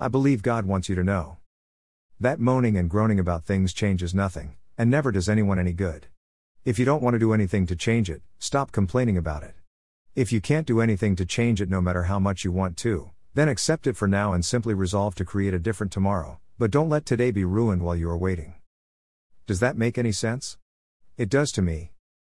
I believe God wants you to know. That moaning and groaning about things changes nothing, and never does anyone any good. If you don't want to do anything to change it, stop complaining about it. If you can't do anything to change it no matter how much you want to, then accept it for now and simply resolve to create a different tomorrow, but don't let today be ruined while you are waiting. Does that make any sense? It does to me,